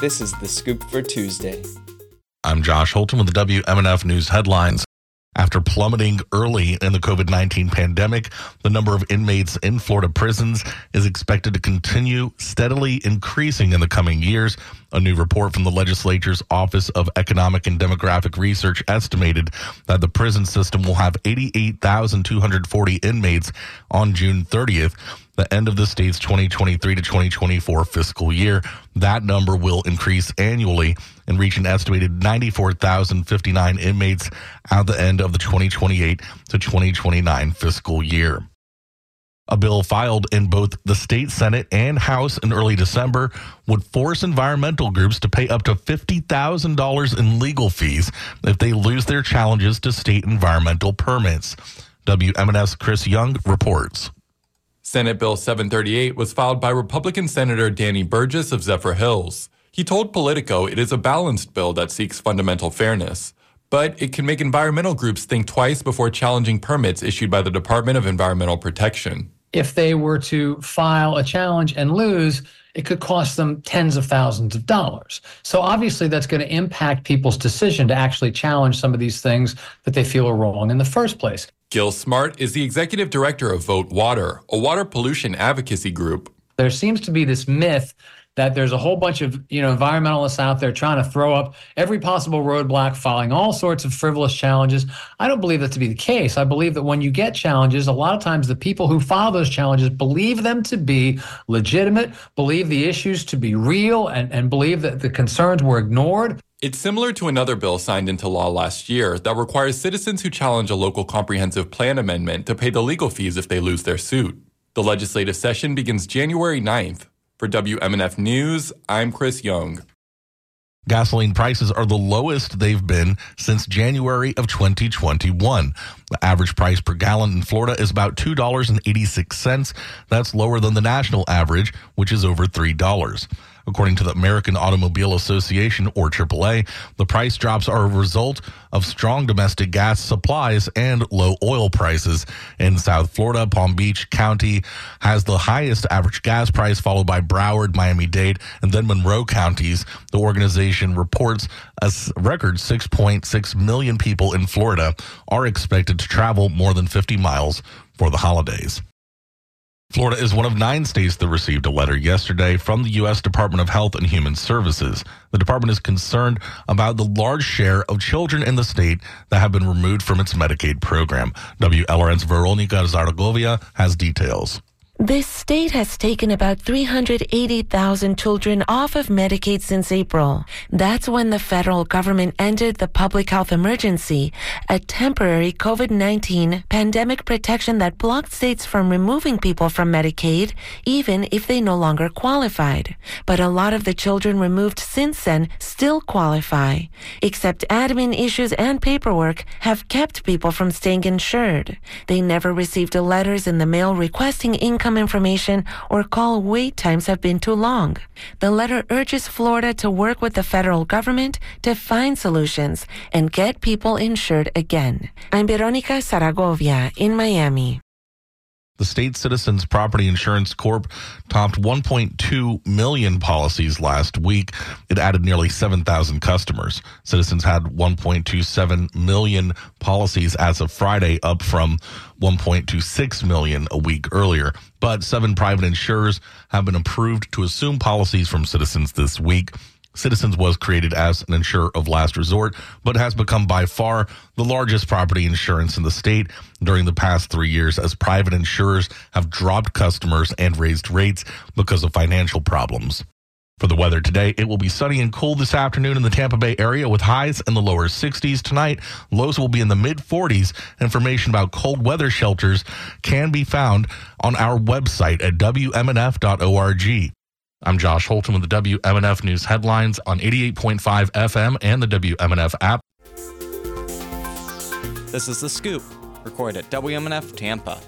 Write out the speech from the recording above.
This is the scoop for Tuesday. I'm Josh Holton with the WMNF News headlines. After plummeting early in the COVID 19 pandemic, the number of inmates in Florida prisons is expected to continue steadily increasing in the coming years. A new report from the legislature's Office of Economic and Demographic Research estimated that the prison system will have 88,240 inmates on June 30th the end of the state's 2023 to 2024 fiscal year. That number will increase annually and reach an estimated 94,059 inmates at the end of the 2028 to 2029 fiscal year. A bill filed in both the state Senate and House in early December would force environmental groups to pay up to $50,000 in legal fees if they lose their challenges to state environmental permits. WMNF's Chris Young reports. Senate Bill 738 was filed by Republican Senator Danny Burgess of Zephyrhills. He told Politico it is a balanced bill that seeks fundamental fairness, but it can make environmental groups think twice before challenging permits issued by the Department of Environmental Protection. If they were to file a challenge and lose, it could cost them tens of thousands of dollars. So obviously that's going to impact people's decision to actually challenge some of these things that they feel are wrong in the first place. Gil Smart is the executive director of Vote Water, a water pollution advocacy group. There seems to be this myth that there's a whole bunch of you know environmentalists out there trying to throw up every possible roadblock, filing all sorts of frivolous challenges. I don't believe that to be the case. I believe that when you get challenges, a lot of times the people who file those challenges believe them to be legitimate, believe the issues to be real, and, and believe that the concerns were ignored. It's similar to another bill signed into law last year that requires citizens who challenge a local comprehensive plan amendment to pay the legal fees if they lose their suit. The legislative session begins January 9th. For WMNF News, I'm Chris Young. Gasoline prices are the lowest they've been since January of 2021. The average price per gallon in Florida is about $2.86. That's lower than the national average, which is over $3. According to the American Automobile Association, or AAA, the price drops are a result of strong domestic gas supplies and low oil prices. In South Florida, Palm Beach County has the highest average gas price, followed by Broward, Miami Dade, and then Monroe counties. The organization reports a record 6.6 million people in Florida are expected to travel more than 50 miles for the holidays. Florida is one of nine states that received a letter yesterday from the U.S. Department of Health and Human Services. The department is concerned about the large share of children in the state that have been removed from its Medicaid program. WLRN's Veronica Zaragovia has details. This state has taken about 380,000 children off of Medicaid since April. That's when the federal government ended the public health emergency, a temporary COVID-19 pandemic protection that blocked states from removing people from Medicaid, even if they no longer qualified. But a lot of the children removed since then still qualify, except admin issues and paperwork have kept people from staying insured. They never received letters in the mail requesting income information or call wait times have been too long. The letter urges Florida to work with the federal government to find solutions and get people insured again. I'm Veronica Zaragovia in Miami. The state Citizens Property Insurance Corp topped 1.2 million policies last week. It added nearly 7,000 customers. Citizens had 1.27 million policies as of Friday, up from 1.26 million a week earlier. But seven private insurers have been approved to assume policies from Citizens this week. Citizens was created as an insurer of last resort, but has become by far the largest property insurance in the state during the past three years as private insurers have dropped customers and raised rates because of financial problems. For the weather today, it will be sunny and cool this afternoon in the Tampa Bay area with highs in the lower 60s. Tonight, lows will be in the mid 40s. Information about cold weather shelters can be found on our website at WMNF.org. I'm Josh Holton with the WMNF News headlines on 88.5 FM and the WMNF app. This is The Scoop, recorded at WMNF Tampa.